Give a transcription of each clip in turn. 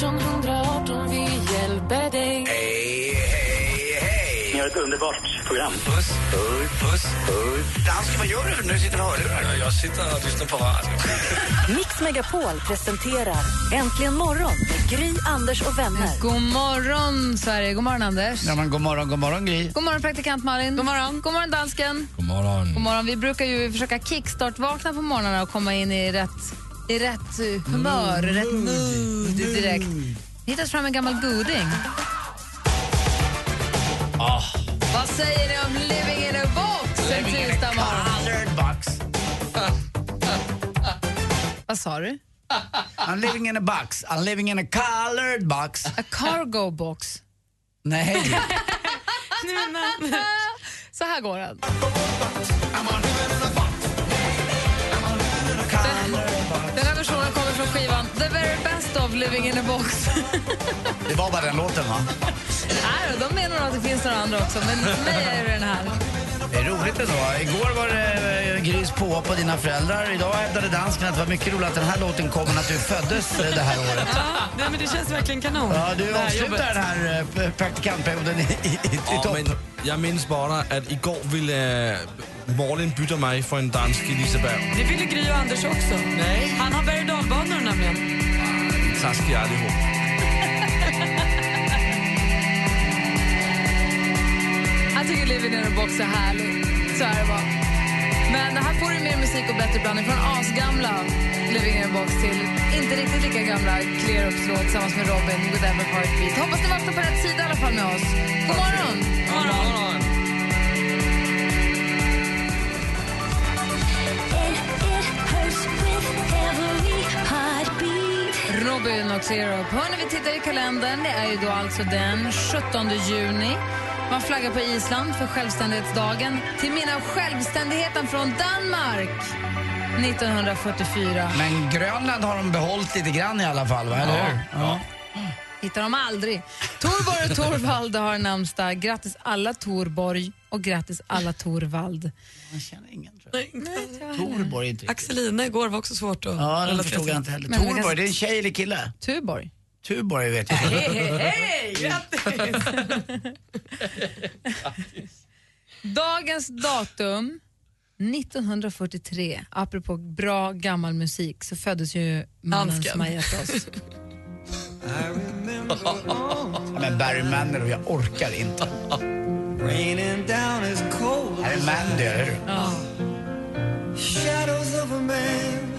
Hej, hej, hej! Ni har ett underbart program. Puss, puss, puss, puss. Dansken, vad gör du du sitter och hörlurar? Jag sitter och lyssnar på radio. Mix Megapol presenterar Äntligen morgon med Gry, Anders och vänner. God morgon, Sverige. God morgon, Anders. Ja, men god morgon, god morgon Gry. God morgon, praktikant Malin. God morgon. God morgon, dansken. God morgon. God morgon. Vi brukar ju försöka kickstart-vakna på morgnarna och komma in i rätt, i rätt eh, humör, rätt mood direkt. Hittat fram en gammal goding. Ah. Vad säger ni om Living in a box en tisdag morgon? Box. Vad sa du? I'm living in a box. I'm living in a colored box. A cargo box. Nej. Så här går. Den of Living in a box. det var bara den låten va? Nej, då, de menar nog att det finns några andra också, men för mig är det den här. Det är roligt ändå. Igår var det eh, Grys påhopp på dina föräldrar. Idag hävdade dansken att det var mycket roligt att den här låten kommer när du föddes eh, det här året. Nej, men det känns verkligen kanon. Ja, du avslutar den här eh, praktikantperioden i, i, i, i Ja, topp. men jag minns bara att igår ville Malin byta mig för en dansk Liseberg. Det ville Gry och Anders också. Nej. Han har berg och dalbanor nämligen. Taskiga allihop. Jag tycker Living in a box är härlig. Så är det bara. Men här får du mer musik och bättre blandning från asgamla Living in a box till inte riktigt lika gamla Clear Ups låt tillsammans med Robin with Every Heartbeat. Hoppas ni vaknar på rätt sida i alla fall med oss. God morgon! God morgon. Robin och Clear Up. Hör när vi tittar i kalendern, det är ju då alltså den 17 juni. Man flaggar på Island för självständighetsdagen till minne av självständigheten från Danmark 1944. Men Grönland har de behållit lite grann i alla fall, va? eller hur? Ja. Hittar de aldrig. Torborg och Torvald har namnsdag. Grattis alla Torborg och grattis alla Torvald. Man känner ingen, tror Nej, inte jag. Torborg är inte riktigt. Axelina igår var också svårt att Ja, den förstod jag inte heller. Men Torborg, kan- det är en tjej eller kille? Tuborg. Tuborg vet jag. Hej, hej! Grattis! Dagens datum 1943, apropå bra gammal musik, så föddes ju mannen som har gett oss. Men Barry Manilow, jag orkar inte. Raining down is cold. Här är Mandy, eller hur? Shadows of a man.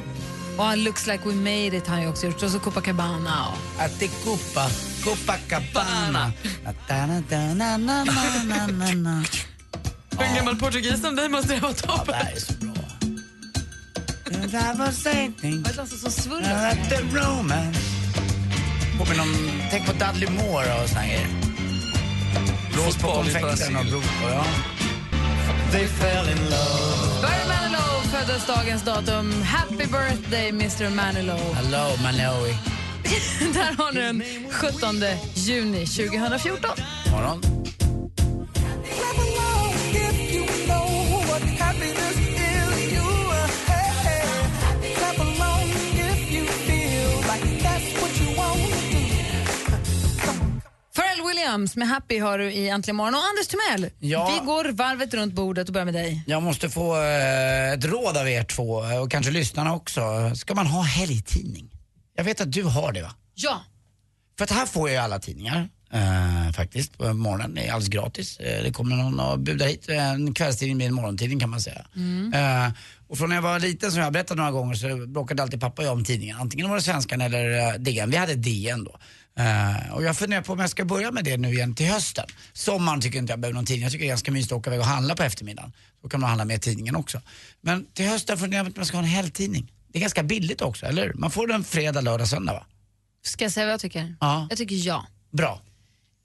Och han Looks like we made it har han ju också gjort. Och så Copacabana. Och. Aticupa, Copacabana. Na-na-na-na-na-na-na. För en gammal portugis som dig måste det vara Ja, toppen. det här är så bra. Det låter som svullet. Påminner om, tänk på Dudley Moore och såna grejer. Blås på konfekten och blod ja. They fell in love. Barry Manilow föddes dagens datum. Happy birthday Mr Manilow. Hello, Manowi. Där har ni den 17 juni 2014. Morgon. Williams med Happy har du i Äntligen morgon. Och Anders Timell, Ja. vi går varvet runt bordet och börjar med dig. Jag måste få eh, ett råd av er två eh, och kanske lyssnarna också. Ska man ha helgtidning? Jag vet att du har det va? Ja. För att här får jag ju alla tidningar. Eh, faktiskt, på morgonen. Det är alldeles gratis. Eh, det kommer någon och budar hit. En kvällstidning blir en morgontidning kan man säga. Eh, och från när jag var liten, som jag har berättat några gånger, så bråkade alltid pappa och jag om tidningen. Antingen var det Svenskan eller DN. Vi hade DN då. Eh, och jag funderar på om jag ska börja med det nu igen till hösten. Sommaren tycker inte jag behöver någon tidning. Jag tycker det är ganska mysigt att åka iväg och handla på eftermiddagen. Då kan man handla med tidningen också. Men till hösten funderar jag på om jag ska ha en helgtidning. Det är ganska billigt också, eller hur? Man får den fredag, lördag, söndag va? Ska jag säga vad jag tycker? Ja. Jag tycker ja. Bra.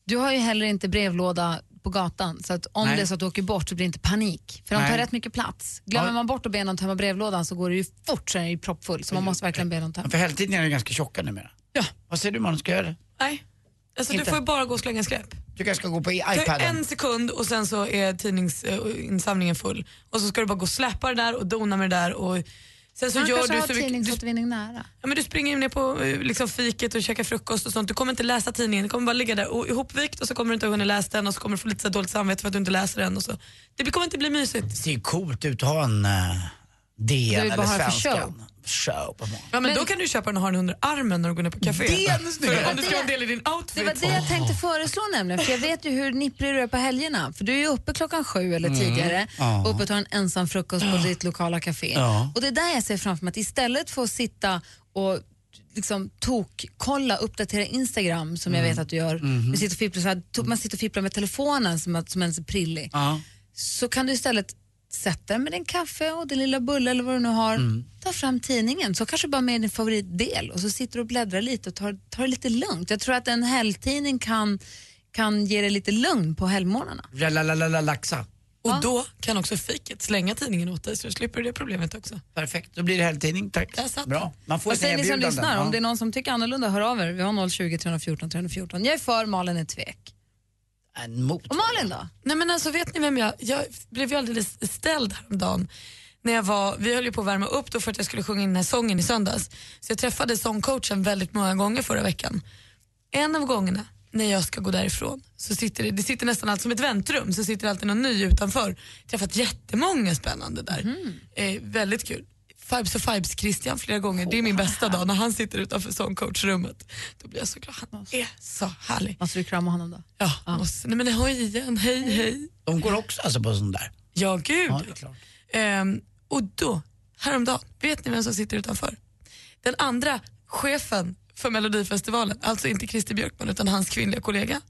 Du har ju heller inte brevlåda på gatan så att om Nej. det är så att du åker bort så blir det inte panik. För de tar Nej. rätt mycket plats. Glömmer Ja. man bort att be någon tömma brevlådan så går det ju fort så är den ju proppfull. Så man måste verkligen be någon tömma. För helgtidningarna är ju ganska tjocka numera. Ja. Vad säger du man ska göra? Nej. Alltså, du får ju bara gå och slänga skräp. Tycker jag ska gå på iPaden. en sekund och sen så är tidningsinsamlingen full. Och så ska du bara gå och släppa det där och dona med det där. Och sen så Man gör du så mycket, du, tidningsåtervinning nära. ja, men du springer ner på eh, liksom, fiket och käkar frukost och sånt. Du kommer inte läsa tidningen, du kommer bara ligga där och, ihopvikt och så kommer du inte ha hunnit läsa den och så kommer du få lite så dåligt samvete för att du inte läser den. Och så. Det kommer inte bli mysigt. Det ser ju coolt ut att ha en uh, DN eller det Svenskan. På morgonen. Ja, men, då kan du köpa den och ha den under armen när du går ner på café. Det är. För om du ska Det- vara en del i din outfit. Det var det jag tänkte föreslå nämligen, för jag vet ju hur nipprig du är på helgerna. För du är ju uppe klockan sju eller tidigare Mm. Ja. och uppe och tar en ensam frukost på ditt lokala café. Och det är där jag ser framför mig att istället för att sitta och liksom tok-kolla, uppdatera Instagram som jag Mm. vet att du gör, Mhm. du sitter och fipplar, så här, man sitter och fipplar med telefonen som, att- som en prillig, Ja. så kan du istället sätta dig med din kaffe och din lilla bulle eller vad du nu har, Mm. ta fram tidningen, så kanske bara med din favoritdel och så sitter du och bläddrar lite och tar, tar det lite lugnt. Jag tror att en helgtidning kan, kan ge dig lite lugn på helgmorgnarna. Laxa. Och då kan också fiket slänga tidningen åt dig så slipper du det problemet också. Perfekt, då blir det helgtidning. Tack. Bra. Man får Vad säger ni som lyssnar? Ja. Om det är någon som tycker annorlunda, hör av er. Vi har 020 314 314. Jag är för, Malin är tvek. En mot. Och Malin då? Nej men alltså vet ni vem jag, jag blev ju alldeles ställd häromdagen. När jag var, vi höll ju på att värma upp då för att jag skulle sjunga in den här sången i söndags. Så jag träffade sångcoachen väldigt många gånger förra veckan. En av gångerna när jag ska gå därifrån så sitter det, det sitter nästan allt som ett väntrum så sitter det alltid någon ny utanför. Jag träffat jättemånga spännande där. Eh, väldigt kul. Fibes och Fibes Christian flera gånger. Det är min bästa dag när han sitter utanför sångcoachrummet. Då blir jag så glad. Han är så härlig. Måste du krama honom då? Ja, måste, nej men hej igen, hej hej. De går också alltså på sån där? Ja, gud. Ja, det är klart. Ehm, och då, häromdagen, vet ni vem som sitter utanför? Den andra chefen för Melodifestivalen, alltså inte Christer Björkman utan hans kvinnliga kollega.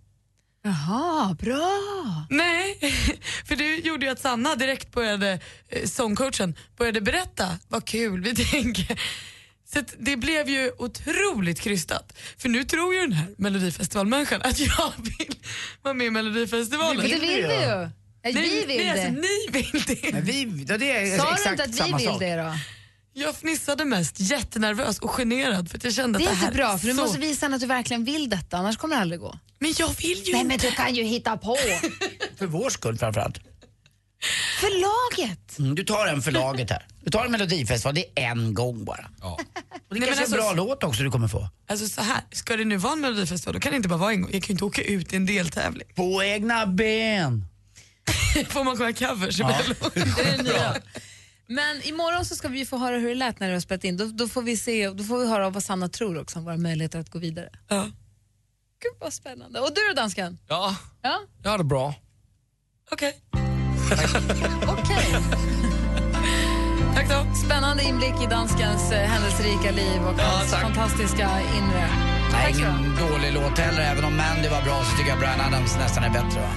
Jaha, bra. Nej, för det gjorde ju att Sanna direkt började, eh, sångcoachen, började berätta vad kul vi tänker. Så det blev ju otroligt krystat. För nu tror ju den här Melodifestivalmänniskan att jag vill vara med i Melodifestivalen. Men det vill vi ju. Eh, Vi Nej, vill nej, det. Alltså, ni vill det. Men vi, det är Sa du inte att vi vill sak. det då? Jag fnissade mest, jättenervös och generad för att jag kände Det är att det här inte bra, för du så... måste visa att du verkligen vill detta, annars kommer det aldrig gå. Men jag vill ju Nej, inte. men du kan ju hitta på. För vår skull framförallt. Förlaget. Mm, du tar en för laget här. Du tar en melodifestival, det är en gång bara. Ja. Och det Nej, kanske är en alltså- bra låt också du kommer få. Alltså så här, ska det nu vara en melodifestival då kan det inte bara vara en gång. Jag kan ju inte åka ut i en deltävling. På egna ben. Får man sjunga covers? Ja. Det är det nya. Men imorgon så ska vi få höra hur det lät när du har spelat in. Då, då, får vi se, då får vi höra vad Sanna tror också om våra möjligheter att gå vidare. Ja. Gud vad spännande. Och du då dansken? Ja, Ja, jag har det bra. Okej, okej. tack då. Spännande inblick i danskens eh, händelserika liv och hans tack. fantastiska inre. Nej, Tack så ingen dålig låt heller. Även om Mandy var bra så tycker jag Brian Adams nästan är bättre va?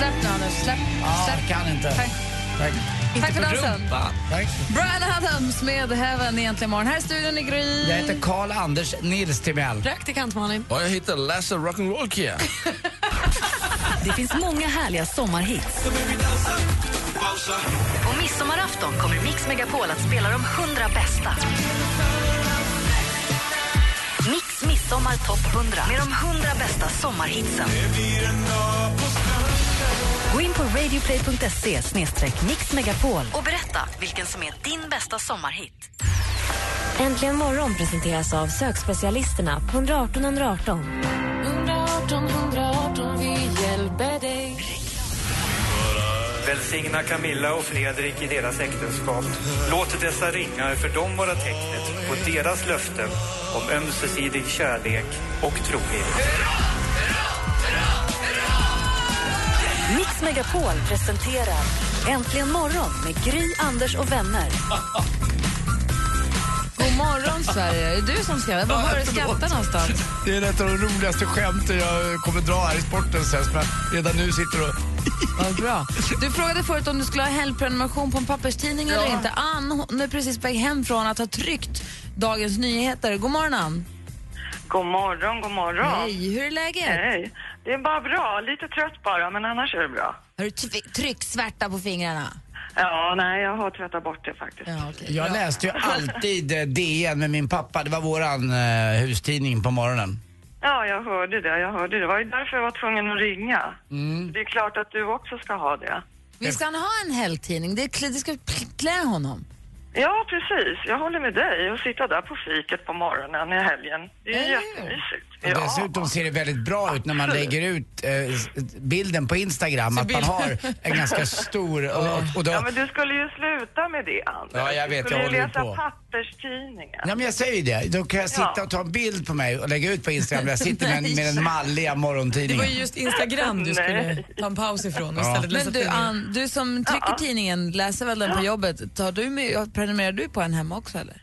Släpp nu Anders, släpp. Ja, släpp. kan inte. Tack. Tack. Tack för dansen. Tack. Brian Adams med Heaven egentligen imorgon. Här är studion i Gry. Jag heter Karl Anders Nils Timell. Praktikant Malin. Och jag heter Lasse Rock'n'Roll Kia. Det finns många härliga sommarhits. På midsommarafton kommer Mix Megapol att spela de 100 bästa. Mix Midsommar Topp 100 med de 100 bästa sommarhitsen. Gå in på radioplay.se mixmegapol och berätta vilken som är din bästa sommarhit. Äntligen morgon presenteras av sökspecialisterna på 118 118. 118 118, vi hjälper dig. Välsigna Camilla och Fredrik i deras äktenskap. Låt dessa ringar för dem vara tecknet på deras löften om ömsesidig kärlek och trohet. Mix Megapol presenterar Äntligen morgon med Gry, Anders och vänner. God morgon Sverige. Är det du som skrattar? Var har du skrattat någonstans? Det är ett av de roligaste skämten jag kommer dra här i sporten sen, men redan nu sitter och... Vad bra. Du frågade förut om du skulle ha helgprenumeration på en papperstidning eller inte. Ann hon är precis på väg hem från att ha tryckt Dagens Nyheter. God morgon Ann. God morgon, god morgon. Hej, hur är läget? Hej. Det är bara bra. Lite trött bara, men annars är det bra. Har du tryck- trycksvärta på fingrarna? Ja, nej, jag har tvättat bort det faktiskt. Jag läste ju alltid eh, DN med min pappa. Det var våran eh, hustidning på morgonen. Ja, jag hörde det. Jag hörde det. Det var ju därför jag var tvungen att ringa. Mm. Det är klart att du också ska ha det. Vi ska han ha en helgtidning? Det, det ska klä honom. Ja, precis. Jag håller med dig. Och sitta där på fiket på morgonen i helgen. Det är jättemysigt. Och dessutom ser det väldigt bra ut när man lägger ut eh, bilden på Instagram. Att man har en ganska stor... Och, och, då, Ja, men du skulle ju sluta med det, Anders. Ja, jag vet, Du skulle jag ju håller ju läsa på. papperstidningar. Ja, men jag säger ju det. Då kan jag sitta Ja. och ta en bild på mig och lägga ut på Instagram där jag sitter med, en- med den malliga Det morgontidningen. var ju just Instagram du skulle ta en paus ifrån och Ja. istället läsa Men du tidningen. Ann, du som trycker tidningen, läser väl den på jobbet. Tar du med, prenumererar du på en hemma också eller?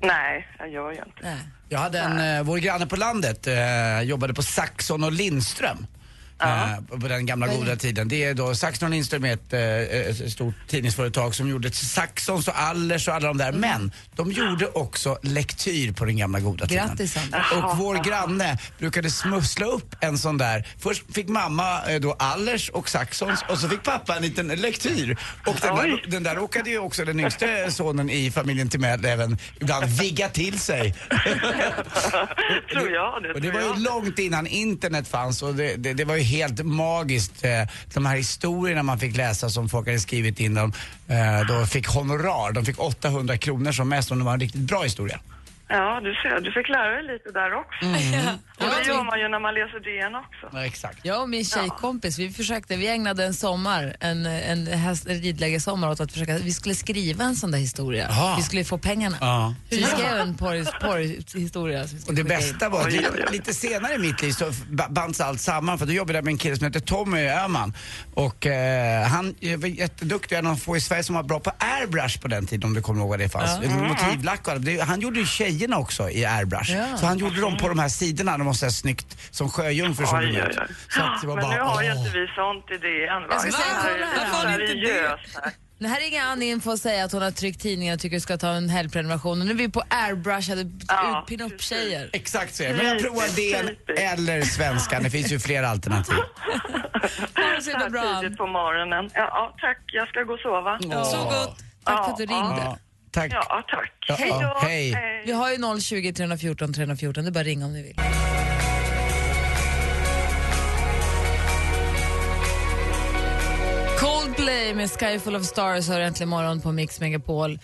Nej, jag gör ju inte Nej. Jag hade en, eh, vår granne på landet eh, jobbade på Saxon och Lindström. Eh, på den gamla goda tiden. Det är då Saxon Lindström är ett, eh, ett stort tidningsföretag som gjorde Saxons och Allers och alla de där. Men de gjorde också lektyr på den gamla goda tiden. Grattis Anders. Och vår granne brukade smussla upp en sån där. Först fick mamma eh, då Allers och Saxons och så fick pappa en liten lektyr. Och den där, den där råkade ju också den yngste sonen i familjen till med även ibland vigga till sig. tror jag det. Och det tror var jag. ju långt innan internet fanns och det, det, det var ju helt magiskt. Eh, de här historierna man fick läsa som folk hade skrivit in dem. Eh, de fick honorar. De fick 800 kronor som mest om det var en riktigt bra historia. Ja, du ser. Du dig lite där också. Mm. Och det gör man ju när man läser DN också. Ja, exakt. Jag och min tjejkompis, vi försökte, vi ägnade en sommar, en, en häst- en ridlägersommar åt att försöka, vi skulle skriva en sån där historia. Jaha. Vi skulle få pengarna. Ja. Så vi skrev en porr- porrhistoria. vi Och det skicka in. bästa var att lite, lite senare i mitt liv så ba- bands allt samman för då jobbade jag med en kille som heter Tommy Öhman. Och eh, han var jätteduktig, en av få i Sverige som var bra på airbrush på den tiden om du kommer ihåg vad det fanns. Ja. Motivlack och. Det- Han gjorde ju tjejerna också i airbrush. Ja. Så han gjorde dem på de här sidorna, de var så här snyggt som sjöjungfrur som Oj, de ut. Så att det var Men bara, nu har ju inte vi sånt i DN. Va? Jag ska säga, Varför har ni inte. Det här ringer Ann in för att säga att hon har tryckt tidningen och tycker du ska ta en helgprenumeration. Och nu är vi på airbrushade Ja, pin-up-tjejer. Exakt så är det. Men jag provar DN eller svenskan, det finns ju fler alternativ. Ha det så himla bra. Tidigt på morgonen. Ja, ja, tack. Jag ska gå och sova. Ja. Så gott. Tack för att du ringde. Tack. Ja, tack. Ja, Hej då. hej. Vi har ju 020 314 314, det är bara att ringa om ni vill. Coldplay med Sky Full of Stars har äntligen morgon på Mix Megapol.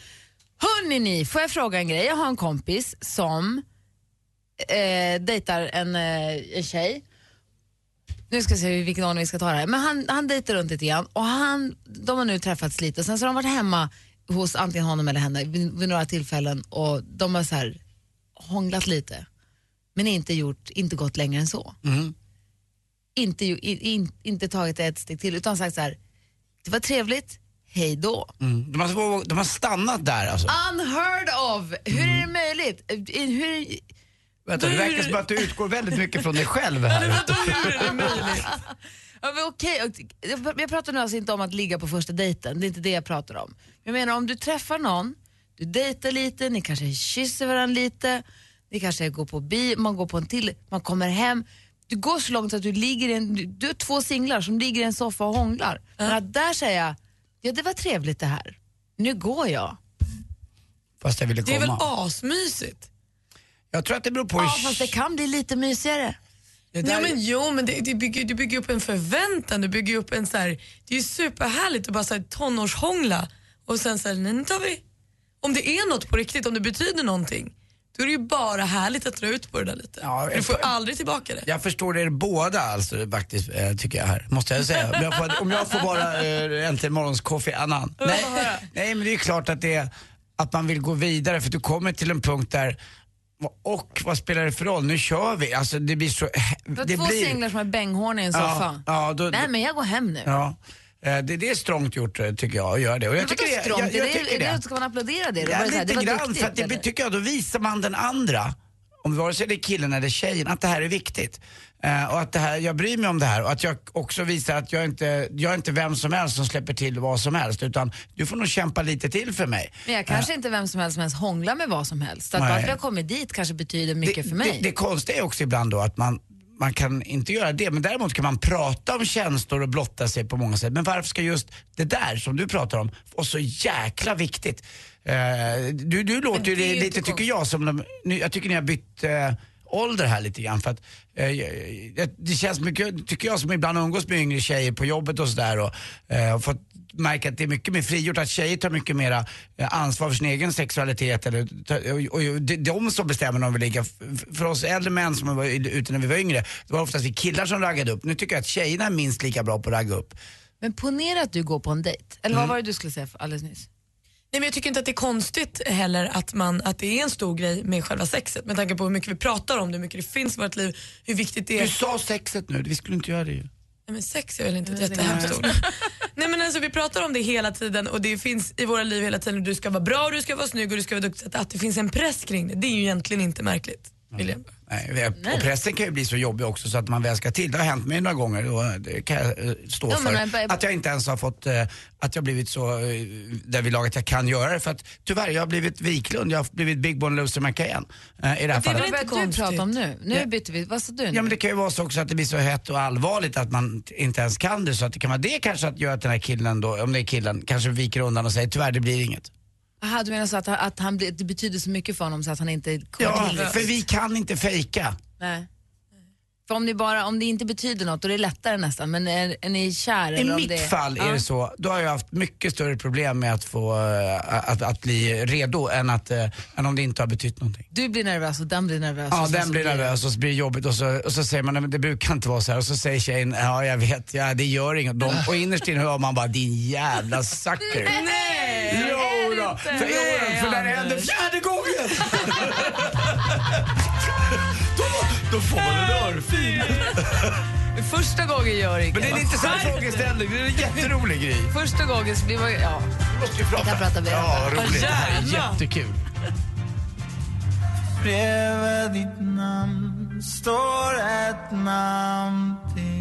Hörrni ni, får jag fråga en grej? Jag har en kompis som eh, dejtar en, eh, en tjej. Nu ska vi se vilken ordning vi ska ta det här. Men han, han dejtar runt lite grann och han, de har nu träffats lite. Sen så har de varit hemma hos antingen honom eller henne vid, vid några tillfällen och de har så här hånglat lite. Men inte, gjort, inte gått längre än så. Mm. Inte, in, in, inte tagit ett steg till utan sagt så här, det var trevligt, hej då. Mm. De, har, de har stannat där alltså. Unheard of! Hur är det möjligt? Eh, Hur, Vänta, det verkar som att du utgår väldigt mycket från dig själv här. hur är det möjligt? Ja, men okej, jag- jag pratar nu alltså inte om att ligga på första dejten, det är inte det jag pratar om. Jag menar om du träffar någon, du dejtar lite, ni kanske kysser varandra lite, ni kanske går på bi, man går på en till, man kommer hem. Du går så långt att du ligger i en, du, du är två singlar som ligger i en soffa och hånglar. Men att där säga, ja det var trevligt det här, nu går jag. Fast jag ville Det är väl komma. asmysigt? Jag tror att det beror på... Ja fast det kan bli lite mysigare. Ja, men jo, men det, det, bygger, det bygger upp en förväntan. Det bygger upp en så här, det är ju superhärligt att bara så här, tonårshångla och sen så här, nej, nu tar vi... Om det är något på riktigt, om det betyder någonting, då är det ju bara härligt att dra ut på det där lite. Ja, du får jag- aldrig tillbaka det. Jag förstår er båda alltså faktiskt, eh, tycker jag här. Måste jag säga. Om jag får, om jag får vara eh, äntligen morgons Kofi Annan. Nej, nej, men det är klart att det är att man vill gå vidare för du kommer till en punkt där och vad spelar det för roll? Nu kör vi. Alltså det blir så... Du har Det två blir, singlar som är bänghåriga i en Ja, soffa. ja, då- Nej men jag går hem nu. Ja. Eh, Det, det är strångt gjort eh, tycker jag att göra det. Och jag Men tycker det, jag, jag det, tycker är det. det, ska man applådera det? Ja, det lite det var grann, duktigt, för att det tycker jag, då visar man den andra, om vare sig det är killen eller tjejen, att det här är viktigt. Eh, och att det här, jag bryr mig om det här och att jag också visar att jag inte, jag är inte vem som helst som släpper till vad som helst utan du får nog kämpa lite till för mig. Men jag kanske inte vem som helst som ens hånglar med vad som helst. Att bara att har kommit dit kanske betyder mycket för mig. Det, det konstiga är också ibland då att man man kan inte göra det, men däremot kan man prata om känslor och blotta sig på många sätt. Men varför ska just det där som du pratar om vara så jäkla viktigt? Eh, du, du låter ju lite, inte tycker jag, som de, nu, jag tycker ni har bytt eh, ålder här lite grann. För att, jag- det känns mycket, tycker jag, som ibland umgås med yngre tjejer på jobbet och sådär och, och fått märka att det är mycket mer frigjort, att tjejer tar mycket mera ansvar för sin egen sexualitet. Eller, och, och, det är de som bestämmer när de vill ligga. För oss äldre män som var ute när vi var yngre, det var oftast vi killar som raggade upp. Nu tycker jag att tjejerna är minst lika bra på att ragga upp. Men ponera att du går på en dejt. Eller vad Mm. var det du skulle säga alldeles nyss? Nej, men jag tycker inte att det är konstigt heller att, man, att det är en stor grej med själva sexet med tanke på hur mycket vi pratar om det, hur mycket det finns i vårt liv, hur viktigt det är. Du sa sexet nu, vi skulle inte göra det ju. Nej, men sex är väl inte ett jättehemskt ord? Nej men alltså vi pratar om det hela tiden och det finns i våra liv hela tiden. Du ska vara bra, du ska vara snygg och du ska vara duktig. Att- det finns en press kring det, det är ju egentligen inte märkligt. William. Nej, och pressen kan ju bli så jobbig också så att man väl ska till. Det har hänt mig några gånger och det kan jag eh, stå Ja, för. men Att jag inte ens har fått, eh, att jag blivit så eh, därvidlag att jag kan göra det. För att tyvärr, jag har blivit Wiklund, jag har blivit Big Bone Loser McCain eh, i det här Det är fallet. väl inte du prata om nu? Nu Ja. byter vi. Vad sa du nu? Ja men det kan ju vara så också att det blir så hett och allvarligt att man inte ens kan det. Så att det kan vara det kanske att göra att den här killen då, om det är killen, kanske viker undan och säger tyvärr det blir inget. Aha, du menar så att, att han blir, det betyder så mycket för honom så att han inte kommer Ja, till för vi kan inte fejka. Nej. För om det, bara, om det inte betyder något då är det lättare nästan. Men är, är ni kär? I eller om mitt det, fall är Ja. det så, då har jag haft mycket större problem med att få, eh, att, att bli redo än, att, eh, än om det inte har betytt någonting. Du blir nervös och den blir nervös. Ja, och så- den så blir nervös och så blir det jobbigt och så, och så säger man, nej men det brukar inte vara så här. Och så säger tjejen, ja jag vet, ja, det gör inget. De, och innerst inne hör man bara, din jävla sucker. Nej! Då, för, för när det händer fjärde gången då, då får man en örfil. Första gången gör det Men det är en intressant frågeställning, det är en jätterolig grej. Första gången så blir man ja. Vi måste ju prata. kan prata mer Ja, det. roligt. Det här är jättekul. Bredvid ditt namn står ett namn till.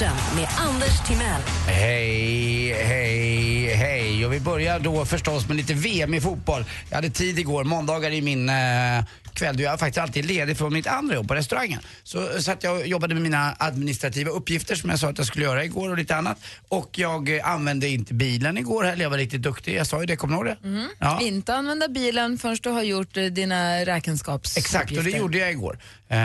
Sporten med Anders Timell. Hej, hej, hej. Och vi börjar då förstås med lite VM i fotboll. Jag hade tid igår, måndagar i min eh, kväll då jag är faktiskt alltid ledig från mitt andra jobb på restaurangen. Så satt jag och jobbade med mina administrativa uppgifter som jag sa att jag skulle göra igår och lite annat. Och jag eh, använde inte bilen igår heller, jag var riktigt duktig. Jag sa ju det, kommer du ihåg det? Mm. Ja. Inte använda bilen förrän du har gjort eh, dina räkenskapsuppgifter. Exakt, och det gjorde jag igår. Eh,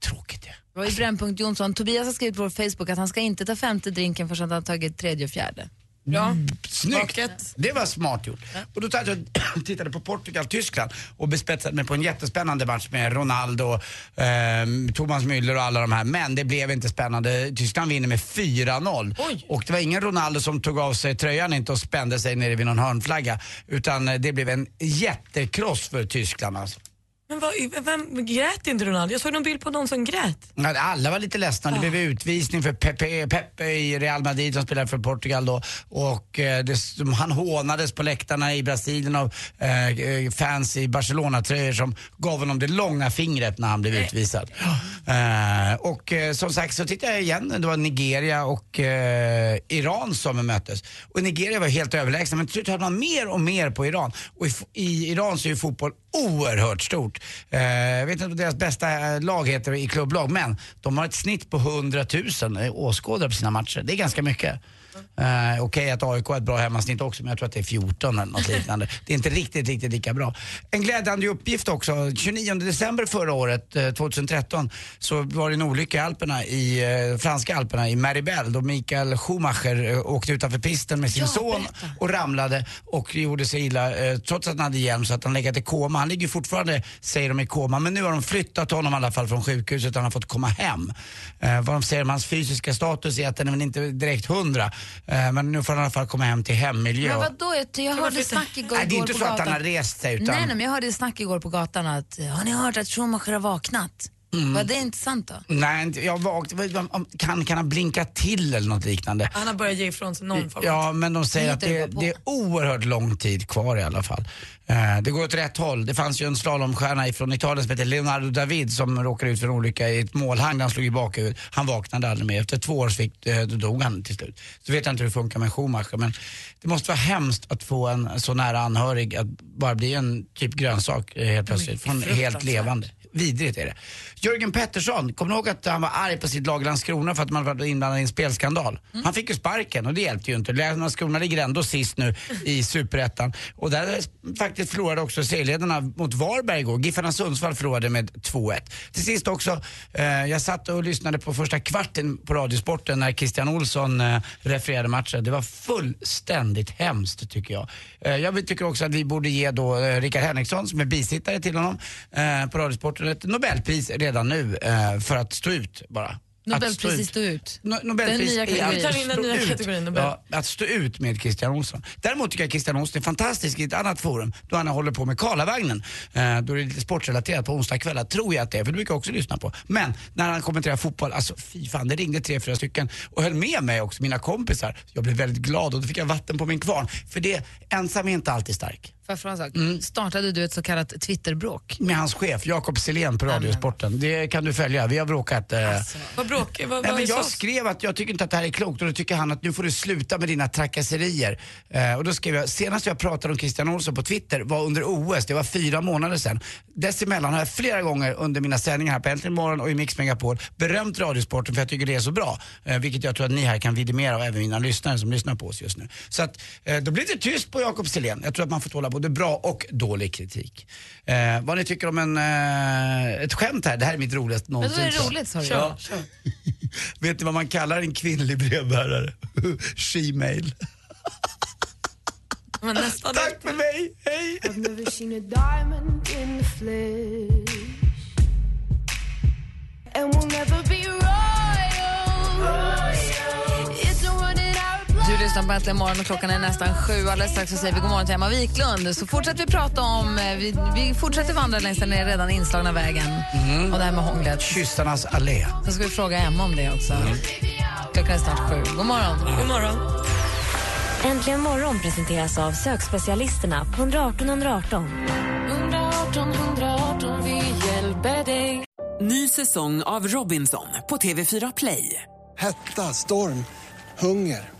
tråkigt det. Det var i Brännpunkt Jonsson. Tobias har skrivit på vår Facebook att han ska inte ta femte drinken förrän han har tagit tredje och fjärde. Ja. Snyggt! Vaket. Det var smart gjort. Och då jag tittade på Portugal-Tyskland och bespetsade mig på en jättespännande match med Ronaldo, eh, Thomas Müller och alla de här. Men det blev inte spännande. Tyskland vinner med 4-0. Och det var ingen Ronaldo som tog av sig tröjan inte och spände sig nere vid någon hörnflagga. Utan det blev en jättekross för Tyskland alltså. Men vad, vem grät inte Ronaldo? Jag såg någon bild på någon som grät. Ja, Alla var lite ledsna. Det blev utvisning för Pepe, Pepe i Real Madrid som spelar för Portugal då. Och eh, det, han hånades på läktarna i Brasilien av eh, fans i Barcelona-tröjor som gav honom det långa fingret när han blev utvisad. Eh, och eh, som sagt så tittade jag igen, det var Nigeria och eh, Iran som möttes. Och Nigeria var helt överlägsna men till slut hade man mer och mer på Iran. Och i, i Iran så är ju fotboll oerhört stort. Jag vet inte vad deras bästa eh, lag heter i klubblag men de har ett snitt på 100 000 åskådare på sina matcher. Det är ganska mycket. Uh, Okej att AIK har ett bra hemmasnitt också men jag tror att det är 14 eller något liknande. Det är inte riktigt, riktigt lika bra. En glädjande uppgift också. 29 december förra året, eh, 2013, så var det en olycka i Alperna, i eh, franska Alperna, i Maribel då Mikael Schumacher eh, åkte utanför pisten med sin son och ramlade och gjorde sig illa eh, trots att han hade hjälm så att han legat i koma. Han ligger fortfarande, säger de, i koma men nu har de flyttat honom i alla fall från sjukhuset han har fått komma hem. Eh, vad de säger om hans fysiska status är att den är väl inte direkt hundra Eh, men nu får han i alla fall komma hem till hemmiljö. Men vadå, jag, jag hörde snack igår, Nej, det är inte så att han har rest sig utan... Nej, nej, men jag hörde snack igår på gatan att, eh, har ni hört att Schumacher har vaknat? Mm. Var det inte sant då? Nej, jag vaknade, kan, kan han blinka till eller något liknande? Han har börjat ge ifrån sig någon form Ja, men de säger att det, det är oerhört lång tid kvar i alla fall. Eh, det går åt rätt håll. Det fanns ju en slalomstjärna från Italien som heter Leonardo David som råkade ut för en olycka i ett målhang. Han slog i bakhuvudet. Han vaknade aldrig mer. Efter två år fick, eh, då dog han till slut. Så vet jag inte hur det funkar med Schumacher men det måste vara hemskt att få en så nära anhörig att bara bli en typ grönsak eh, helt plötsligt. Från helt levande. Vidrigt är det. Jörgen Pettersson, kommer du ihåg att han var arg på sitt lag Landskrona för att man varit inblandad i en spelskandal? Mm. Han fick ju sparken och det hjälpte ju inte. Landskrona ligger ändå sist nu i Superettan. Och där faktiskt förlorade också serieledarna mot Varberg igår. Giffarna Sundsvall förlorade med 2-1. Till sist också, eh, jag satt och lyssnade på första kvarten på Radiosporten när Christian Olsson eh, refererade matchen. Det var fullständigt hemskt tycker jag. Eh, jag tycker också att vi borde ge då eh, Rickard Henriksson som är bisittare till honom eh, på Radiosporten ett Nobelpris redan nu eh, för att stå ut bara. Nobelpris i Att stå ut. No, Nobelpris Den nya är att stå nya ut. kategorin, Nobel. Ja, att stå ut med Christian Olsson. Däremot tycker jag Christian Olsson är fantastisk i ett annat forum då han håller på med Karlavagnen. Eh, då är det lite sportrelaterat på onsdagskvällar, tror jag att det är, för det brukar jag också lyssna på. Men när han kommenterar fotboll, alltså fy fan, det ringde tre, fyra stycken och höll med mig också, mina kompisar. Jag blev väldigt glad och då fick jag vatten på min kvarn. För det, ensam är inte alltid stark. Får jag fråga en sak? Mm. Startade du ett så kallat Twitterbråk? Med hans chef, Jakob Selén på Radiosporten. Det kan du följa, vi har bråkat. Eh, Vad bråk, vad, Nej, men jag skrev att jag tycker inte att det här är klokt och då tycker han att nu får du sluta med dina trakasserier. Eh, och då skrev jag, senast jag pratade om Christian Olsson på Twitter var under OS, det var fyra månader sedan. Dessemellan har jag flera gånger under mina sändningar här på Äntligen morgon och i Mix Megapol berömt Radiosporten för jag tycker det är så bra. Eh, vilket jag tror att ni här kan vidimera och även mina lyssnare som lyssnar på oss just nu. Så att eh, då blir det tyst på Jakob Selén. Jag tror att man får tåla både bra och dålig kritik. Eh, vad ni tycker om en, eh, ett skämt här, det här är mitt roligaste Men då någonsin. är det roligt, sa du. Ja. Vet ni vad man kallar en kvinnlig brevbärare? She-mail. Tack för mig, hej! And we'll never be royal. It's lyssnar på Äntligen morgon och klockan är nästan sju. Alldeles strax så säger vi god morgon till Emma Wiklund. Så fortsätter vi prata om, eh, vi, vi fortsätter vandra längs den redan inslagna vägen. Och det här med hånglet. Kyssarnas allé. Så ska vi fråga Emma om det också. Klockan är snart sju. God morgon. God morgon. Äntligen morgon presenteras av sökspecialisterna på 118 118. 118 118, vi hjälper dig. Ny säsong av Robinson på TV4 Play. Hetta, storm, hunger.